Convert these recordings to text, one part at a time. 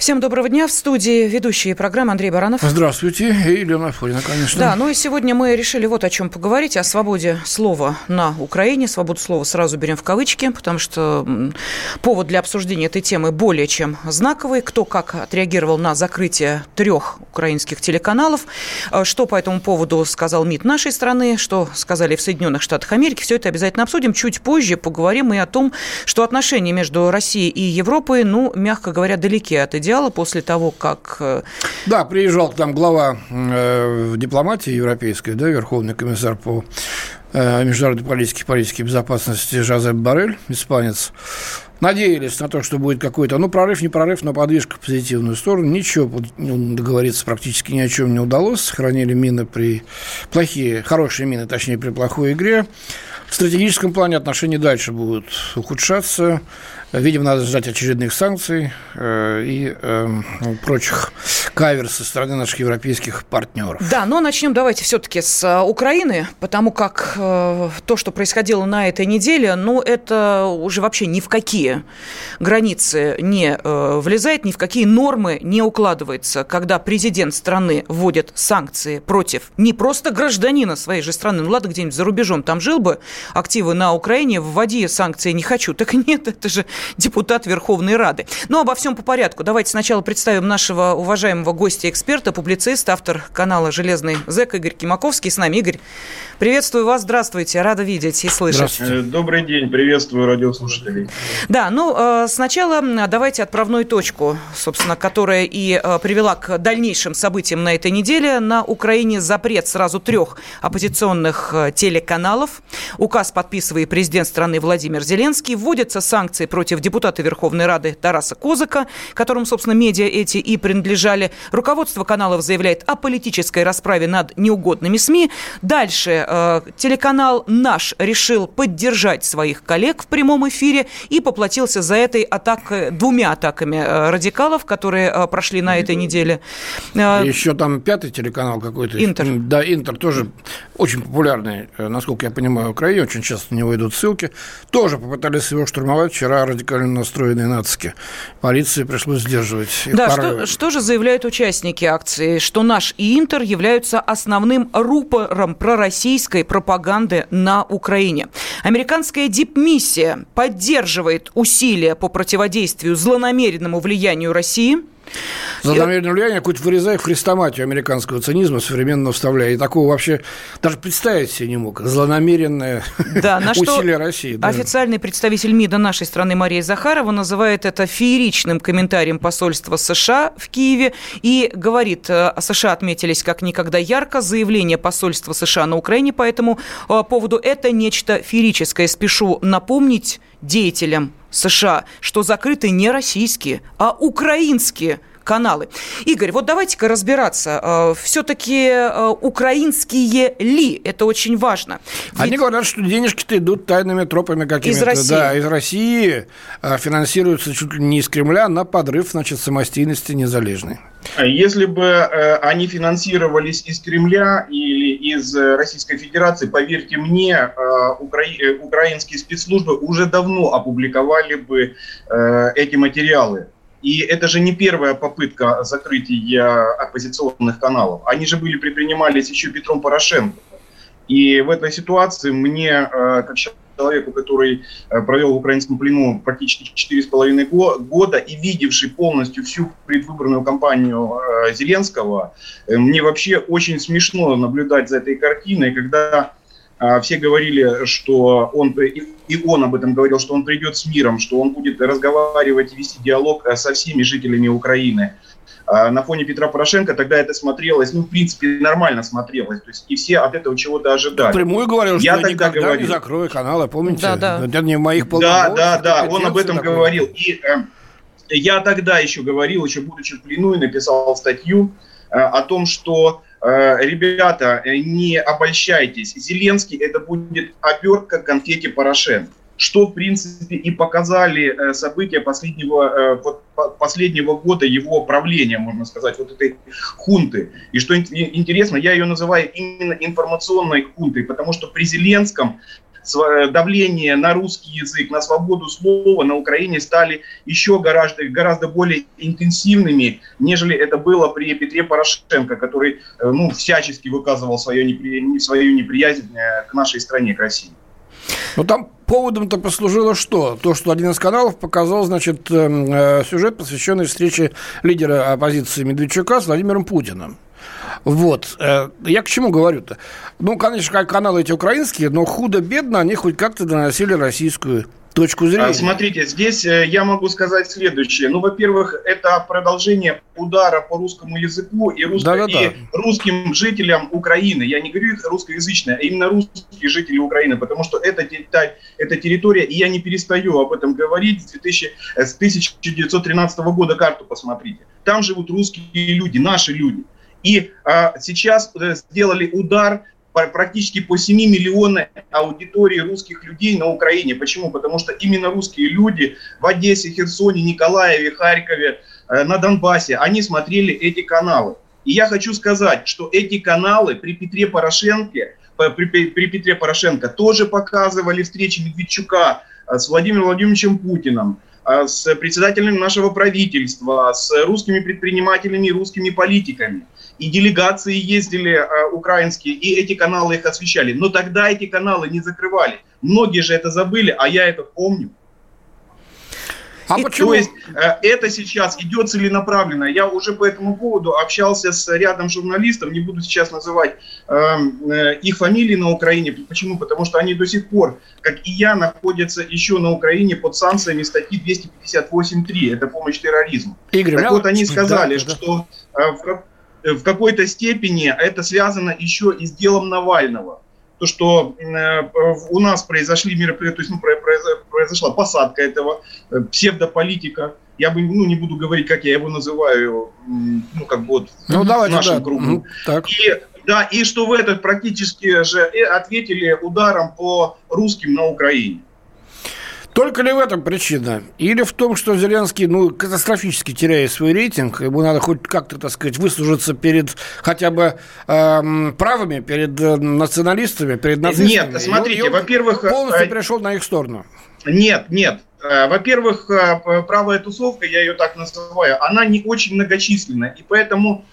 Всем доброго дня. В студии ведущие программы Андрей Баранов. Здравствуйте. И Елена Форина, конечно. Да, ну и сегодня мы решили вот о чем поговорить. О свободе слова на Украине. Свободу слова сразу берем в кавычки, потому что повод для обсуждения этой темы более чем знаковый. Кто как отреагировал на закрытие трех украинских телеканалов. Э, что по этому поводу сказал МИД нашей страны, что сказали в Соединенных Штатах Америки. Все это обязательно обсудим. Чуть позже поговорим и о том, что отношения между Россией и Европой, ну, мягко говоря, далеки от идеала идеала после того, как... Э, да, приезжал там глава э, дипломатии европейской, да, верховный комиссар по э, международной политике, политике безопасности Жозеп Барель, испанец. Надеялись на то, что будет какой-то, ну, прорыв, не прорыв, но подвижка в позитивную сторону. Ничего ну, договориться практически ни о чем не удалось. Сохранили мины при... Плохие, хорошие мины, точнее, при плохой игре. В стратегическом плане отношения дальше будут ухудшаться. Видимо, надо ждать очередных санкций э, и э, прочих кавер со стороны наших европейских партнеров. Да, но начнем давайте все-таки с э, Украины, потому как э, то, что происходило на этой неделе, ну, это уже вообще ни в какие границы не влезает, ни в какие нормы не укладывается, когда президент страны вводит санкции против не просто гражданина своей же страны, ну ладно, где-нибудь за рубежом там жил бы, активы на Украине, вводи санкции не хочу. Так нет, это же депутат Верховной Рады. Но обо всем по порядку. Давайте сначала представим нашего уважаемого гостя-эксперта, публициста, автор канала «Железный зэк» Игорь Кимаковский. С нами Игорь. Приветствую вас, здравствуйте, рада видеть и слышать. Э, добрый день, приветствую радиослушателей. Да, ну э, сначала давайте отправную точку, собственно, которая и э, привела к дальнейшим событиям на этой неделе. На Украине запрет сразу трех оппозиционных телеканалов. Указ подписывает президент страны Владимир Зеленский. Вводятся санкции против депутата Верховной Рады Тараса Козыка, которому, собственно, медиа эти и принадлежали. Руководство каналов заявляет о политической расправе над неугодными СМИ. Дальше Э, телеканал «Наш» решил поддержать своих коллег в прямом эфире и поплатился за этой атакой, двумя атаками э, радикалов, которые э, прошли на этой неделе. Еще там пятый телеканал какой-то. Интер. Да, Интер тоже очень популярный, насколько я понимаю, в Украине. Очень часто на него идут ссылки. Тоже попытались его штурмовать вчера радикально настроенные нацики. Полиции пришлось сдерживать. Да, что, что же заявляют участники акции? Что наш Интер являются основным рупором пророссийских российской пропаганды на Украине. Американская дипмиссия поддерживает усилия по противодействию злонамеренному влиянию России – Злонамеренное влияние какую-то вырезая хрестоматию американского цинизма, современно вставляя. И такого вообще даже представить себе не мог. Злонамеренное да, на усилие России. Да. Официальный представитель МИДа нашей страны Мария Захарова называет это фееричным комментарием посольства США в Киеве и говорит, э, США отметились как никогда ярко, заявление посольства США на Украине по этому э, поводу – это нечто феерическое. Спешу напомнить деятелям США, что закрыты не российские, а украинские каналы. Игорь, вот давайте-ка разбираться. Э, Все-таки э, украинские ли? Это очень важно. Ведь... Они говорят, что денежки-то идут тайными тропами какими-то. Из России. Да, из России э, финансируются чуть ли не из Кремля на подрыв, значит, самостийности незалежной. А если бы э, они финансировались из Кремля или из Российской Федерации, поверьте мне, э, укра... украинские спецслужбы уже давно опубликовали бы э, эти материалы. И это же не первая попытка закрытия оппозиционных каналов. Они же были предпринимались еще Петром Порошенко. И в этой ситуации мне, э, как человеку, который э, провел в украинском плену практически четыре с половиной года и видевший полностью всю предвыборную кампанию э, Зеленского, мне вообще очень смешно наблюдать за этой картиной, когда все говорили, что он, и он об этом говорил, что он придет с миром, что он будет разговаривать и вести диалог э, со всеми жителями Украины. А, на фоне Петра Порошенко тогда это смотрелось, ну, в принципе, нормально смотрелось. То есть и все от этого чего-то ожидали. Прямую говорил, я что я тогда никогда говорил. не закрою каналы, помните? Да, да. Это не в моих Да, да, да, он об этом такой. говорил. И э, я тогда еще говорил, еще будучи в плену, и написал статью, о том, что ребята, не обольщайтесь, Зеленский это будет обертка конфетти Порошенко что, в принципе, и показали э, события последнего, э, последнего года его правления, можно сказать, вот этой хунты. И что интересно, я ее называю именно информационной хунтой, потому что при Зеленском э, давление на русский язык, на свободу слова на Украине стали еще гораздо, гораздо более интенсивными, нежели это было при Петре Порошенко, который ну, всячески выказывал свое непри... свою неприязнь к нашей стране, к России. Ну, там поводом-то послужило что? То, что один из каналов показал, значит, эм, э, сюжет, посвященный встрече лидера оппозиции Медведчука с Владимиром Путиным. Вот. Э, я к чему говорю-то? Ну, конечно, каналы эти украинские, но худо-бедно они хоть как-то доносили российскую точку зрения. А, смотрите, здесь э, я могу сказать следующее. Ну, во-первых, это продолжение удара по русскому языку и, русско... да, да, да. и русским жителям Украины. Я не говорю русскоязычные, а именно русские жители Украины, потому что это, это территория, и я не перестаю об этом говорить, с, 2000, э, с 1913 года карту посмотрите. Там живут русские люди, наши люди. И а, сейчас э, сделали удар практически по 7 миллионам аудитории русских людей на Украине. Почему? Потому что именно русские люди в Одессе, Херсоне, Николаеве, Харькове, э, на Донбассе, они смотрели эти каналы. И я хочу сказать, что эти каналы при Петре Порошенко, при, при Петре Порошенко тоже показывали встречи Медведчука э, с Владимиром Владимировичем Путиным, с председателем нашего правительства, с русскими предпринимателями русскими политиками и делегации ездили э, украинские, и эти каналы их освещали. Но тогда эти каналы не закрывали. Многие же это забыли, а я это помню. А и, почему? То есть э, это сейчас идет целенаправленно. Я уже по этому поводу общался с рядом журналистов, не буду сейчас называть эм, э, их фамилии на Украине. Почему? Потому что они до сих пор, как и я, находятся еще на Украине под санкциями статьи 258.3. Это помощь терроризму. Игорь, так вот они сказали, да, что э, в, в какой-то степени это связано еще и с делом Навального. То, что э, у нас произошли мероприятия, то есть ну, произошла посадка этого э, псевдополитика. Я бы ну, не буду говорить, как я его называю, ну, как бы вот ну, в давайте, нашем да. кругу. Так. И, да, и что в этот практически же ответили ударом по русским на Украине. Только ли в этом причина? Или в том, что Зеленский ну, катастрофически теряет свой рейтинг, ему надо хоть как-то, так сказать, выслужиться перед хотя бы э, правыми, перед э, националистами, перед нацистами? Нет, смотрите, во-первых... Полностью э, перешел на их сторону. Нет, нет. Э, во-первых, правая тусовка, я ее так называю, она не очень многочисленна, и поэтому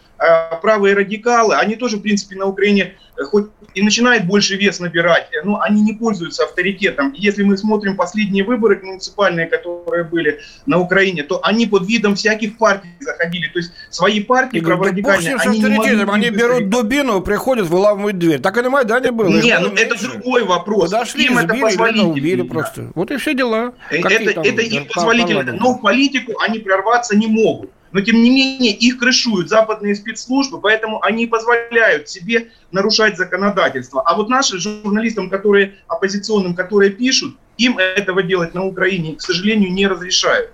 правые радикалы, они тоже, в принципе, на Украине хоть и начинает больше вес набирать, но они не пользуются авторитетом. Если мы смотрим последние выборы муниципальные, которые были на Украине, то они под видом всяких партий заходили. То есть свои партии праворадикальные, да они не могли... Они берут дубину, приходят, выламывают дверь. Так и на Майдане было. Не, ну это другой вопрос. Подошли, им это позволительно. Убили просто. Вот и все дела. Это, это им позволительно. Но в политику они прорваться не могут но тем не менее их крышуют западные спецслужбы, поэтому они позволяют себе нарушать законодательство. А вот нашим журналистам, которые оппозиционным, которые пишут, им этого делать на Украине, к сожалению, не разрешают.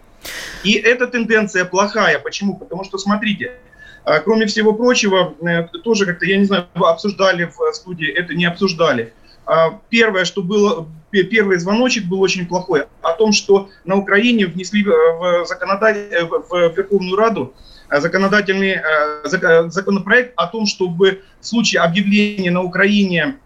И эта тенденция плохая. Почему? Потому что, смотрите, а, кроме всего прочего, э, тоже как-то, я не знаю, обсуждали в студии, это не обсуждали. А, первое, что было, первый звоночек был очень плохой, о том, что на Украине внесли в, законодатель, э, в Верховную Раду э, законодательный э, законопроект о том, чтобы в случае объявления на Украине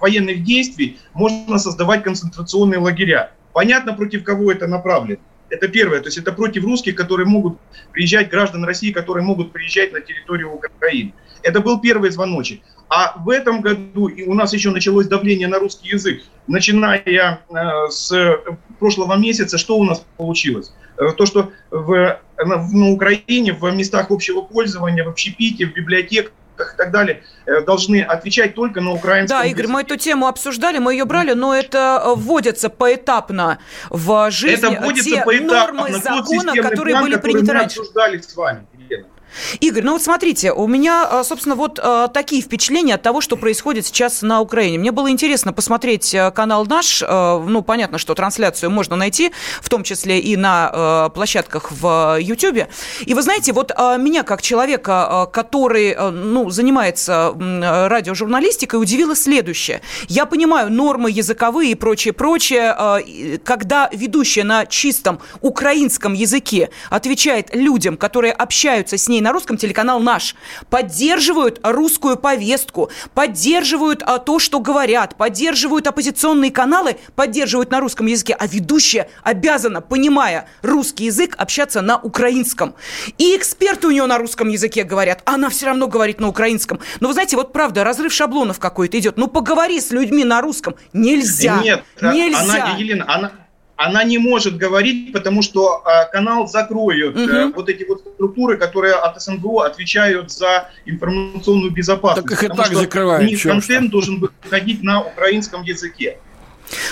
военных действий можно создавать концентрационные лагеря. Понятно, против кого это направлено. Это первое, то есть это против русских, которые могут приезжать, граждан России, которые могут приезжать на территорию Украины. Это был первый звоночек. А в этом году и у нас еще началось давление на русский язык. Начиная э, с прошлого месяца, что у нас получилось? Э, то, что в, на Украине в местах общего пользования, в общепите, в библиотеках и так далее, э, должны отвечать только на украинском Да, Игорь, языке. мы эту тему обсуждали, мы ее брали, но это вводится поэтапно в жизнь. Это вводится те поэтапно, нормы закона, которые план, были приняты раньше. обсуждали с вами. Игорь, ну вот смотрите, у меня, а, собственно, вот а, такие впечатления от того, что происходит сейчас на Украине. Мне было интересно посмотреть а, канал наш. Ну, понятно, что трансляцию можно найти, в том числе и на площадках в YouTube. И вы знаете, вот меня, как человека, который, ну, занимается радиожурналистикой, удивило следующее. Я понимаю нормы языковые и прочее-прочее, когда ведущая на чистом украинском языке отвечает людям, которые общаются с ней на русском, телеканал «Наш», поддерживают русскую повестку, поддерживают а, то, что говорят, поддерживают оппозиционные каналы, поддерживают на русском языке, а ведущая обязана, понимая русский язык, общаться на украинском. И эксперты у нее на русском языке говорят, она все равно говорит на украинском. Но вы знаете, вот правда, разрыв шаблонов какой-то идет. Ну, поговори с людьми на русском. Нельзя. Нет, нельзя. Она, Елена, она, она не может говорить, потому что э, канал закроют. Угу. Э, вот эти вот структуры, которые от СНГО отвечают за информационную безопасность. Так их и так закрывают. У них контент должен выходить на украинском языке.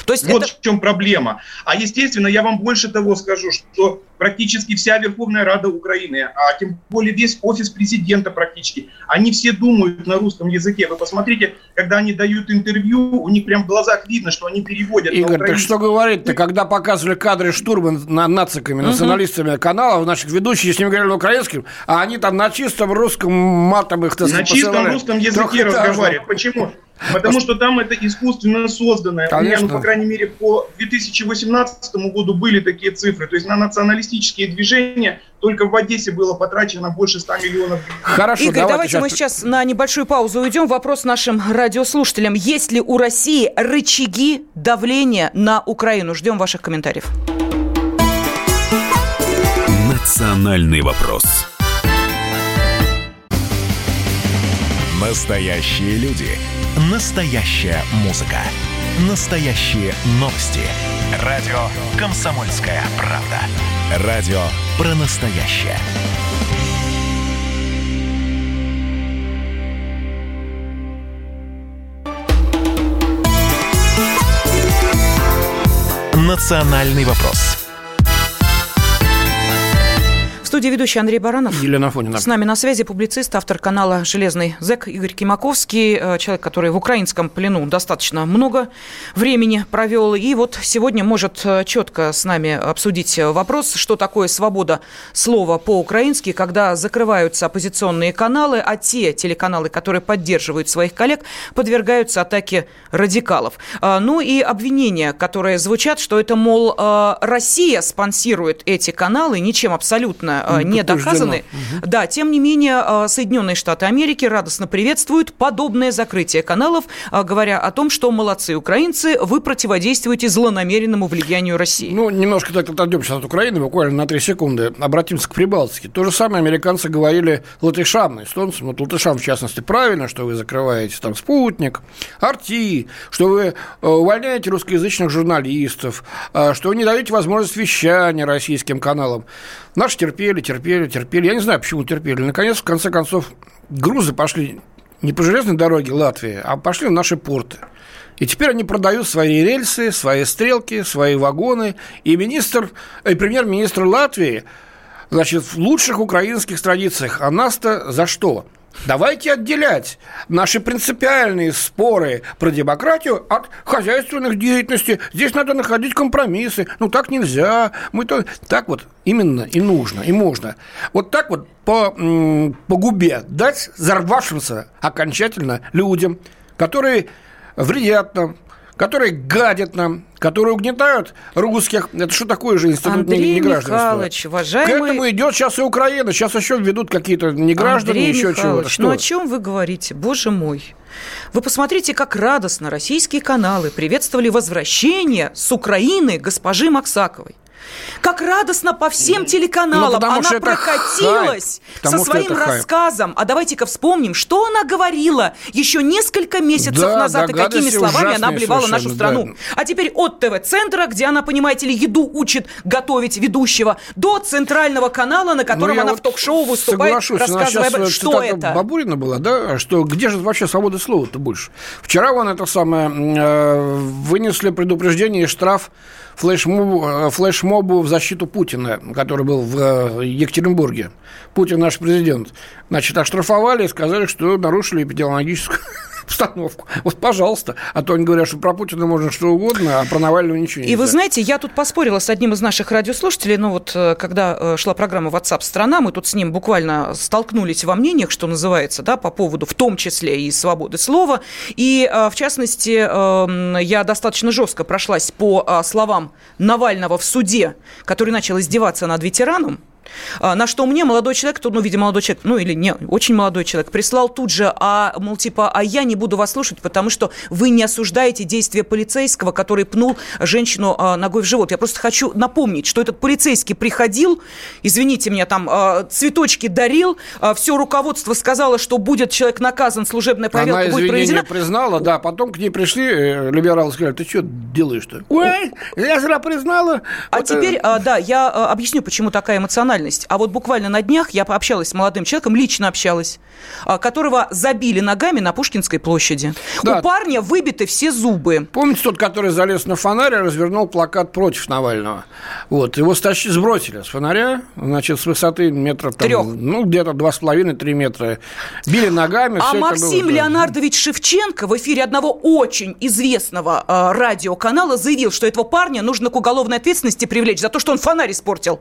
То есть вот это... в чем проблема. А естественно, я вам больше того скажу, что практически вся Верховная Рада Украины, а тем более весь офис президента практически, они все думают на русском языке. Вы посмотрите, когда они дают интервью, у них прям в глазах видно, что они переводят. Игорь, так что говорить-то, когда показывали кадры штурма на нациками, националистами угу. каналов, наших ведущих с ними говорили на украинском, а они там на чистом русском матом их, так На чистом русском языке разговаривают. Почему? Потому что там это искусственно созданное. Конечно. У меня, ну, по крайней мере, по 2018 году были такие цифры. То есть на националистические движения только в Одессе было потрачено больше 100 миллионов. Хорошо, Игорь, давайте, давайте сейчас... мы сейчас на небольшую паузу уйдем. Вопрос нашим радиослушателям. Есть ли у России рычаги давления на Украину? Ждем ваших комментариев. Национальный вопрос. Настоящие люди. Настоящая музыка. Настоящие новости. Радио «Комсомольская правда». Радио про настоящее. «Национальный вопрос» студии ведущий Андрей Баранов. Елена Фонина. С нами на связи публицист, автор канала «Железный зэк» Игорь Кимаковский, э, человек, который в украинском плену достаточно много времени провел. И вот сегодня может э, четко с нами обсудить вопрос, что такое свобода слова по-украински, когда закрываются оппозиционные каналы, а те телеканалы, которые поддерживают своих коллег, подвергаются атаке радикалов. А, ну и обвинения, которые звучат, что это, мол, э, Россия спонсирует эти каналы, ничем абсолютно ну, не доказаны. Угу. Да, тем не менее, э, Соединенные Штаты Америки радостно приветствуют подобное закрытие каналов, э, говоря о том, что молодцы украинцы, вы противодействуете злонамеренному влиянию России. Ну, немножко так отойдем сейчас от Украины, буквально на три секунды. Обратимся к Прибалтике. То же самое американцы говорили латышам, эстонцам, вот латышам в частности, правильно, что вы закрываете там спутник, арти, что вы э, увольняете русскоязычных журналистов, что вы не даете возможность вещания российским каналам. Наши терпели, терпели, терпели. Я не знаю, почему терпели. Наконец, в конце концов, грузы пошли не по железной дороге Латвии, а пошли в наши порты. И теперь они продают свои рельсы, свои стрелки, свои вагоны. И министр, и премьер-министр Латвии, значит, в лучших украинских традициях. А нас-то за что? Давайте отделять наши принципиальные споры про демократию от хозяйственных деятельностей. Здесь надо находить компромиссы. Ну, так нельзя. Мы то... Так вот именно и нужно, и можно. Вот так вот по, по губе дать взорвавшимся окончательно людям, которые вредят нам, которые гадят нам, которые угнетают русских. Это что такое же институт Андрей? Михайлович, уважаемый... К этому идет сейчас и Украина. Сейчас еще ведут какие-то неграждане, Андрей еще чего-то. Ну о чем вы говорите? Боже мой. Вы посмотрите, как радостно российские каналы приветствовали возвращение с Украины госпожи Максаковой. Как радостно по всем телеканалам ну, она прокатилась хайп, со своим рассказом. А давайте-ка вспомним, что она говорила еще несколько месяцев да, назад да, и какими словами она обливала нашу страну. Да. А теперь от ТВ-центра, где она, понимаете ли, еду учит готовить ведущего, до центрального канала, на котором ну, она вот в ток-шоу выступает, рассказывая, об... что это. Бабурина была, да? Что где же вообще свобода слова-то больше? Вчера вон это самое э, вынесли предупреждение и штраф флешмобу, э, флешмобу в защиту Путина, который был в Екатеринбурге. Путин наш президент. Значит, оштрафовали и сказали, что нарушили эпидемиологическую обстановку. Вот, пожалуйста. А то они говорят, что про Путина можно что угодно, а про Навального ничего нельзя. И вы знаете, я тут поспорила с одним из наших радиослушателей, ну вот э, когда э, шла программа WhatsApp страна, мы тут с ним буквально столкнулись во мнениях, что называется, да, по поводу в том числе и свободы слова. И, э, в частности, эм, я достаточно жестко прошлась по словам Навального в суде, который начал издеваться над ветераном, на что мне молодой человек, ну, видимо, молодой человек, ну, или не, очень молодой человек, прислал тут же, а, мол, типа, а я не буду вас слушать, потому что вы не осуждаете действия полицейского, который пнул женщину а, ногой в живот. Я просто хочу напомнить, что этот полицейский приходил, извините меня, там, а, цветочки дарил, все руководство сказало, что будет человек наказан, служебная проверка Она будет проведена. признала, да, потом к ней пришли э, либералы, сказали, ты что делаешь-то? Ой, я зря признала. А вот, теперь, э... да, я объясню, почему такая эмоциональность реальность. А вот буквально на днях я пообщалась с молодым человеком, лично общалась, а, которого забили ногами на Пушкинской площади. Да. У парня выбиты все зубы. Помните тот, который залез на фонарь и развернул плакат против Навального? Вот, его стащи, сбросили с фонаря, значит, с высоты метров там, Трех. ну, где-то два с половиной, три метра. Били ногами. А Максим было, Леонардович Шевченко в эфире одного очень известного э, радиоканала заявил, что этого парня нужно к уголовной ответственности привлечь за то, что он фонарь испортил.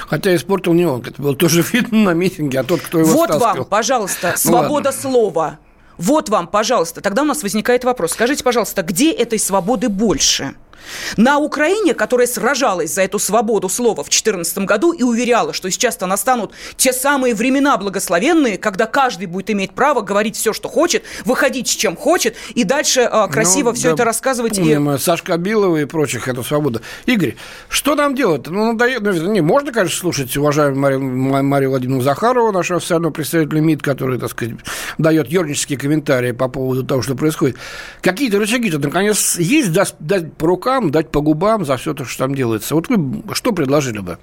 Хотя испортил не он, это было тоже видно на митинге, а тот, кто его Вот стаскивал. вам, пожалуйста, ну свобода ну, слова. Вот вам, пожалуйста. Тогда у нас возникает вопрос. Скажите, пожалуйста, где этой свободы больше? На Украине, которая сражалась за эту свободу слова в 2014 году и уверяла, что сейчас-то настанут те самые времена благословенные, когда каждый будет иметь право говорить все, что хочет, выходить с чем хочет, и дальше э, красиво ну, все да, это рассказывать. Помним, и... Сашка Билова и прочих, это свобода. Игорь, что нам делать? Ну, надоест... ну, не, можно, конечно, слушать уважаемую Марию, Марию Владимировну Захарову, нашего официального представителя МИД, который, так сказать, дает ернические комментарии по поводу того, что происходит. Какие-то рычаги-то, наконец, есть дать, дать по рукам дать по губам за все то, что там делается. Вот вы что предложили бы?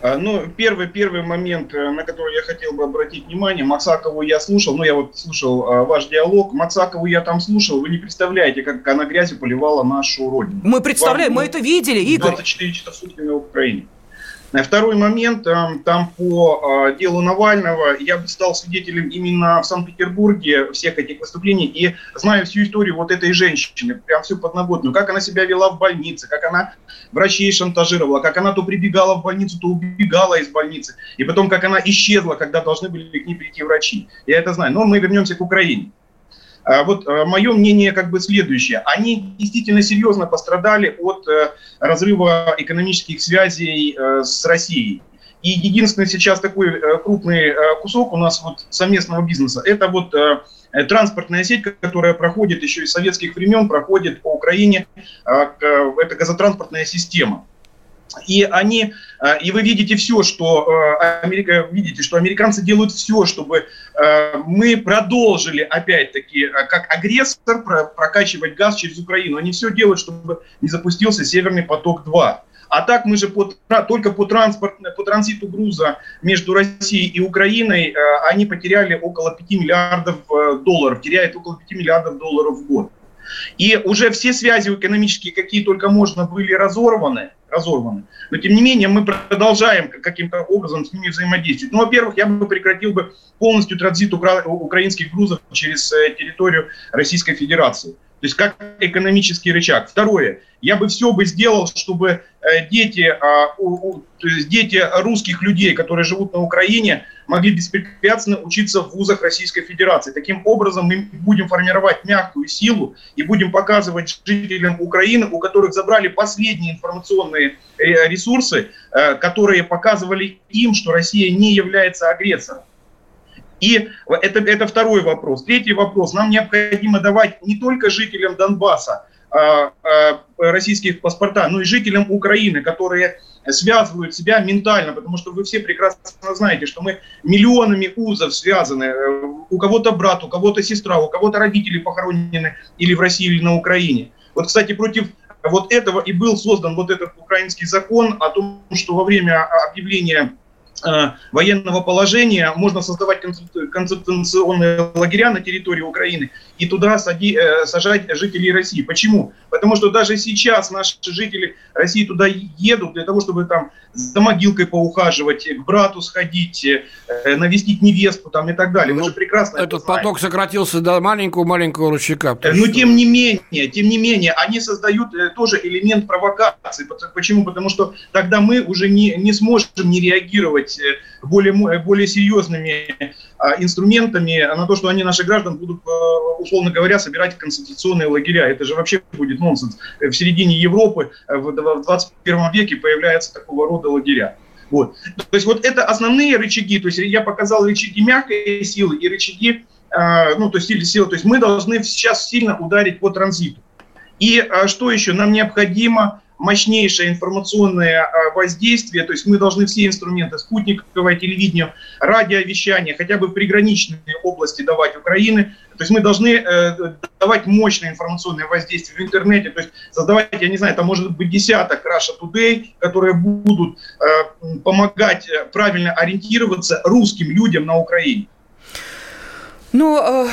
А, ну, первый, первый момент, э, на который я хотел бы обратить внимание, Максакову я слушал, ну, я вот слушал а, ваш диалог, Максакову я там слушал, вы не представляете, как она грязью поливала нашу родину. Мы представляем, Вам, мы это видели, Игорь. 24 часа в сутки на Украине. Второй момент, эм, там по э, делу Навального я стал свидетелем именно в Санкт-Петербурге всех этих выступлений и знаю всю историю вот этой женщины, прям всю подноготную, как она себя вела в больнице, как она врачей шантажировала, как она то прибегала в больницу, то убегала из больницы, и потом как она исчезла, когда должны были к ней прийти врачи. Я это знаю. Но мы вернемся к Украине. А вот э, мое мнение как бы следующее. Они действительно серьезно пострадали от э, разрыва экономических связей э, с Россией. И единственный сейчас такой крупный кусок у нас вот совместного бизнеса – это вот транспортная сеть, которая проходит еще из советских времен, проходит по Украине, это газотранспортная система. И они, э, и вы видите все, что э, Америка, видите, что американцы делают все, чтобы э, мы продолжили, опять-таки, как агрессор прокачивать газ через Украину. Они все делают, чтобы не запустился Северный поток-2. А так мы же по, только по, транспорт, по транзиту груза между Россией и Украиной они потеряли около 5 миллиардов долларов, теряют около 5 миллиардов долларов в год. И уже все связи экономические, какие только можно, были разорваны разорваны. Но тем не менее мы продолжаем каким-то образом с ними взаимодействовать. Ну, во-первых, я бы прекратил бы полностью транзит укра- украинских грузов через э, территорию Российской Федерации. То есть как экономический рычаг. Второе, я бы все бы сделал, чтобы э, дети, а, дети русских людей, которые живут на Украине, могли беспрепятственно учиться в вузах Российской Федерации. Таким образом мы будем формировать мягкую силу и будем показывать жителям Украины, у которых забрали последние информационные э, ресурсы, э, которые показывали им, что Россия не является агрессором. И это, это второй вопрос. Третий вопрос. Нам необходимо давать не только жителям Донбасса а, российских паспорта, но и жителям Украины, которые связывают себя ментально, потому что вы все прекрасно знаете, что мы миллионами узов связаны. У кого-то брат, у кого-то сестра, у кого-то родители похоронены или в России, или на Украине. Вот, кстати, против вот этого и был создан вот этот украинский закон о том, что во время объявления Э, военного положения можно создавать концентрационные лагеря на территории Украины и туда сади, э, сажать жителей России. Почему? Потому что даже сейчас наши жители России туда едут для того, чтобы там за могилкой поухаживать, к брату сходить, э, навестить невестку там и так далее. Мы ну, же прекрасно Этот поток сократился до маленького-маленького ручейка. Но тем не менее, тем не менее, они создают тоже элемент провокации. Почему? Потому что тогда мы уже не, не сможем не реагировать более, более серьезными а, инструментами на то, что они, наши граждан, будут, условно говоря, собирать конституционные лагеря. Это же вообще будет нонсенс. В середине Европы э, в 21 веке появляются такого рода лагеря. Вот. То есть вот это основные рычаги. То есть я показал рычаги мягкой силы и рычаги, а, ну, то есть силы. То есть мы должны сейчас сильно ударить по транзиту. И что еще? Нам необходимо мощнейшее информационное а, воздействие, то есть мы должны все инструменты, спутниковое телевидение, радиовещание, хотя бы в приграничные области давать Украины, то есть мы должны э, давать мощное информационное воздействие в интернете, то есть создавать, я не знаю, там может быть десяток Russia Today, которые будут э, помогать э, правильно ориентироваться русским людям на Украине. Ну, э,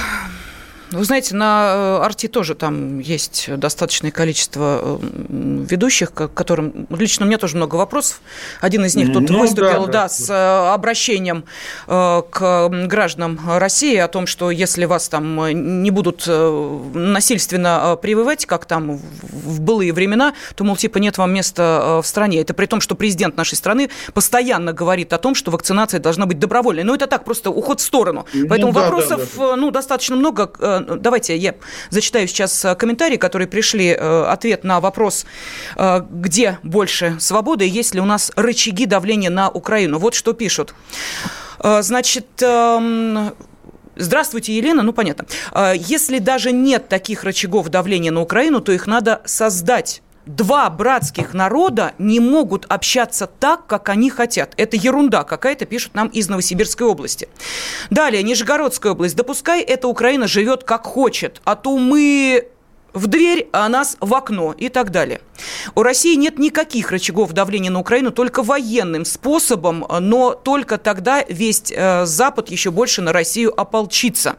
вы знаете, на э, Арти тоже там есть достаточное количество э, ведущих, к которым лично у меня тоже много вопросов. Один из них тут ну, выступил, да, да, да, с э, обращением к гражданам России о том, что если вас там не будут насильственно прививать, как там в былые времена, то, мол, типа нет вам места в стране. Это при том, что президент нашей страны постоянно говорит о том, что вакцинация должна быть добровольной. Но это так, просто уход в сторону. Ну Поэтому ну, да, вопросов да, да. Ну, достаточно много давайте я зачитаю сейчас э, комментарии, которые пришли, э, ответ на вопрос, э, где больше свободы, есть ли у нас рычаги давления на Украину. Вот что пишут. Значит, эм, Здравствуйте, Елена. Ну, понятно. Если даже нет таких рычагов давления на Украину, то их надо создать два братских народа не могут общаться так, как они хотят. Это ерунда какая-то, пишут нам из Новосибирской области. Далее, Нижегородская область. Допускай эта Украина живет как хочет, а то мы в дверь, а нас в окно и так далее. У России нет никаких рычагов давления на Украину, только военным способом, но только тогда весь э, Запад еще больше на Россию ополчится.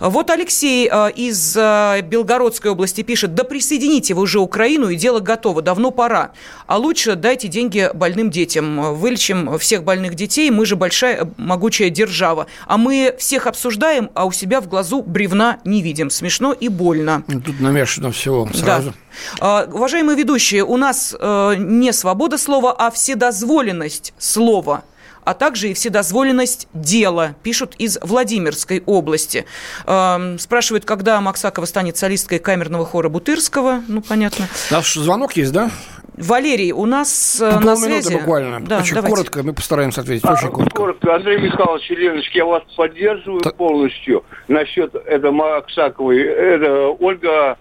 Вот Алексей э, из э, Белгородской области пишет, да присоедините вы уже Украину, и дело готово, давно пора. А лучше дайте деньги больным детям, вылечим всех больных детей, мы же большая могучая держава. А мы всех обсуждаем, а у себя в глазу бревна не видим. Смешно и больно. Тут, наверное, намешано всего сразу. Да. Уважаемые ведущие, у нас э, не свобода слова, а вседозволенность слова а также и вседозволенность дела, пишут из Владимирской области. Э, спрашивают, когда Максакова станет солисткой камерного хора Бутырского. Ну, понятно. Наш звонок есть, да? Валерий, у нас ну, на связи. буквально. Да, Очень давайте. коротко, мы постараемся ответить. Очень коротко. коротко. Андрей Михайлович Еленочки, я вас поддерживаю так. полностью насчет этого Максаковой. Это Ольга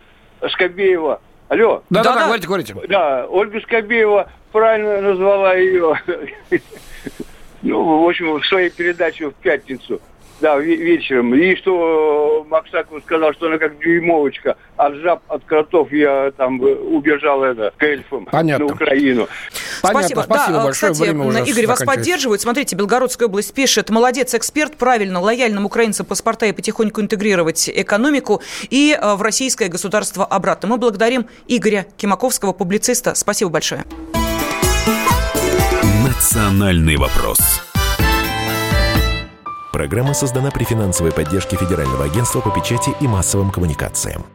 Скобеева. Алло. Да, да, да, говорите, говорите. Да, Ольга Скобеева правильно назвала ее, ну, в общем, в своей передаче в пятницу. Да, вечером. И что Максаков сказал, что она как дюймовочка. От жаб, от кротов я там убежал это, к эльфам Понятно. на Украину. Понятно, спасибо, спасибо да, большое. Кстати, Время уже Игорь, вас поддерживают. Смотрите, Белгородская область пишет, молодец, эксперт, правильно, лояльным украинцам паспорта и потихоньку интегрировать экономику и э, в российское государство обратно. Мы благодарим Игоря Кимаковского, публициста. Спасибо большое. Национальный вопрос. Программа создана при финансовой поддержке Федерального агентства по печати и массовым коммуникациям.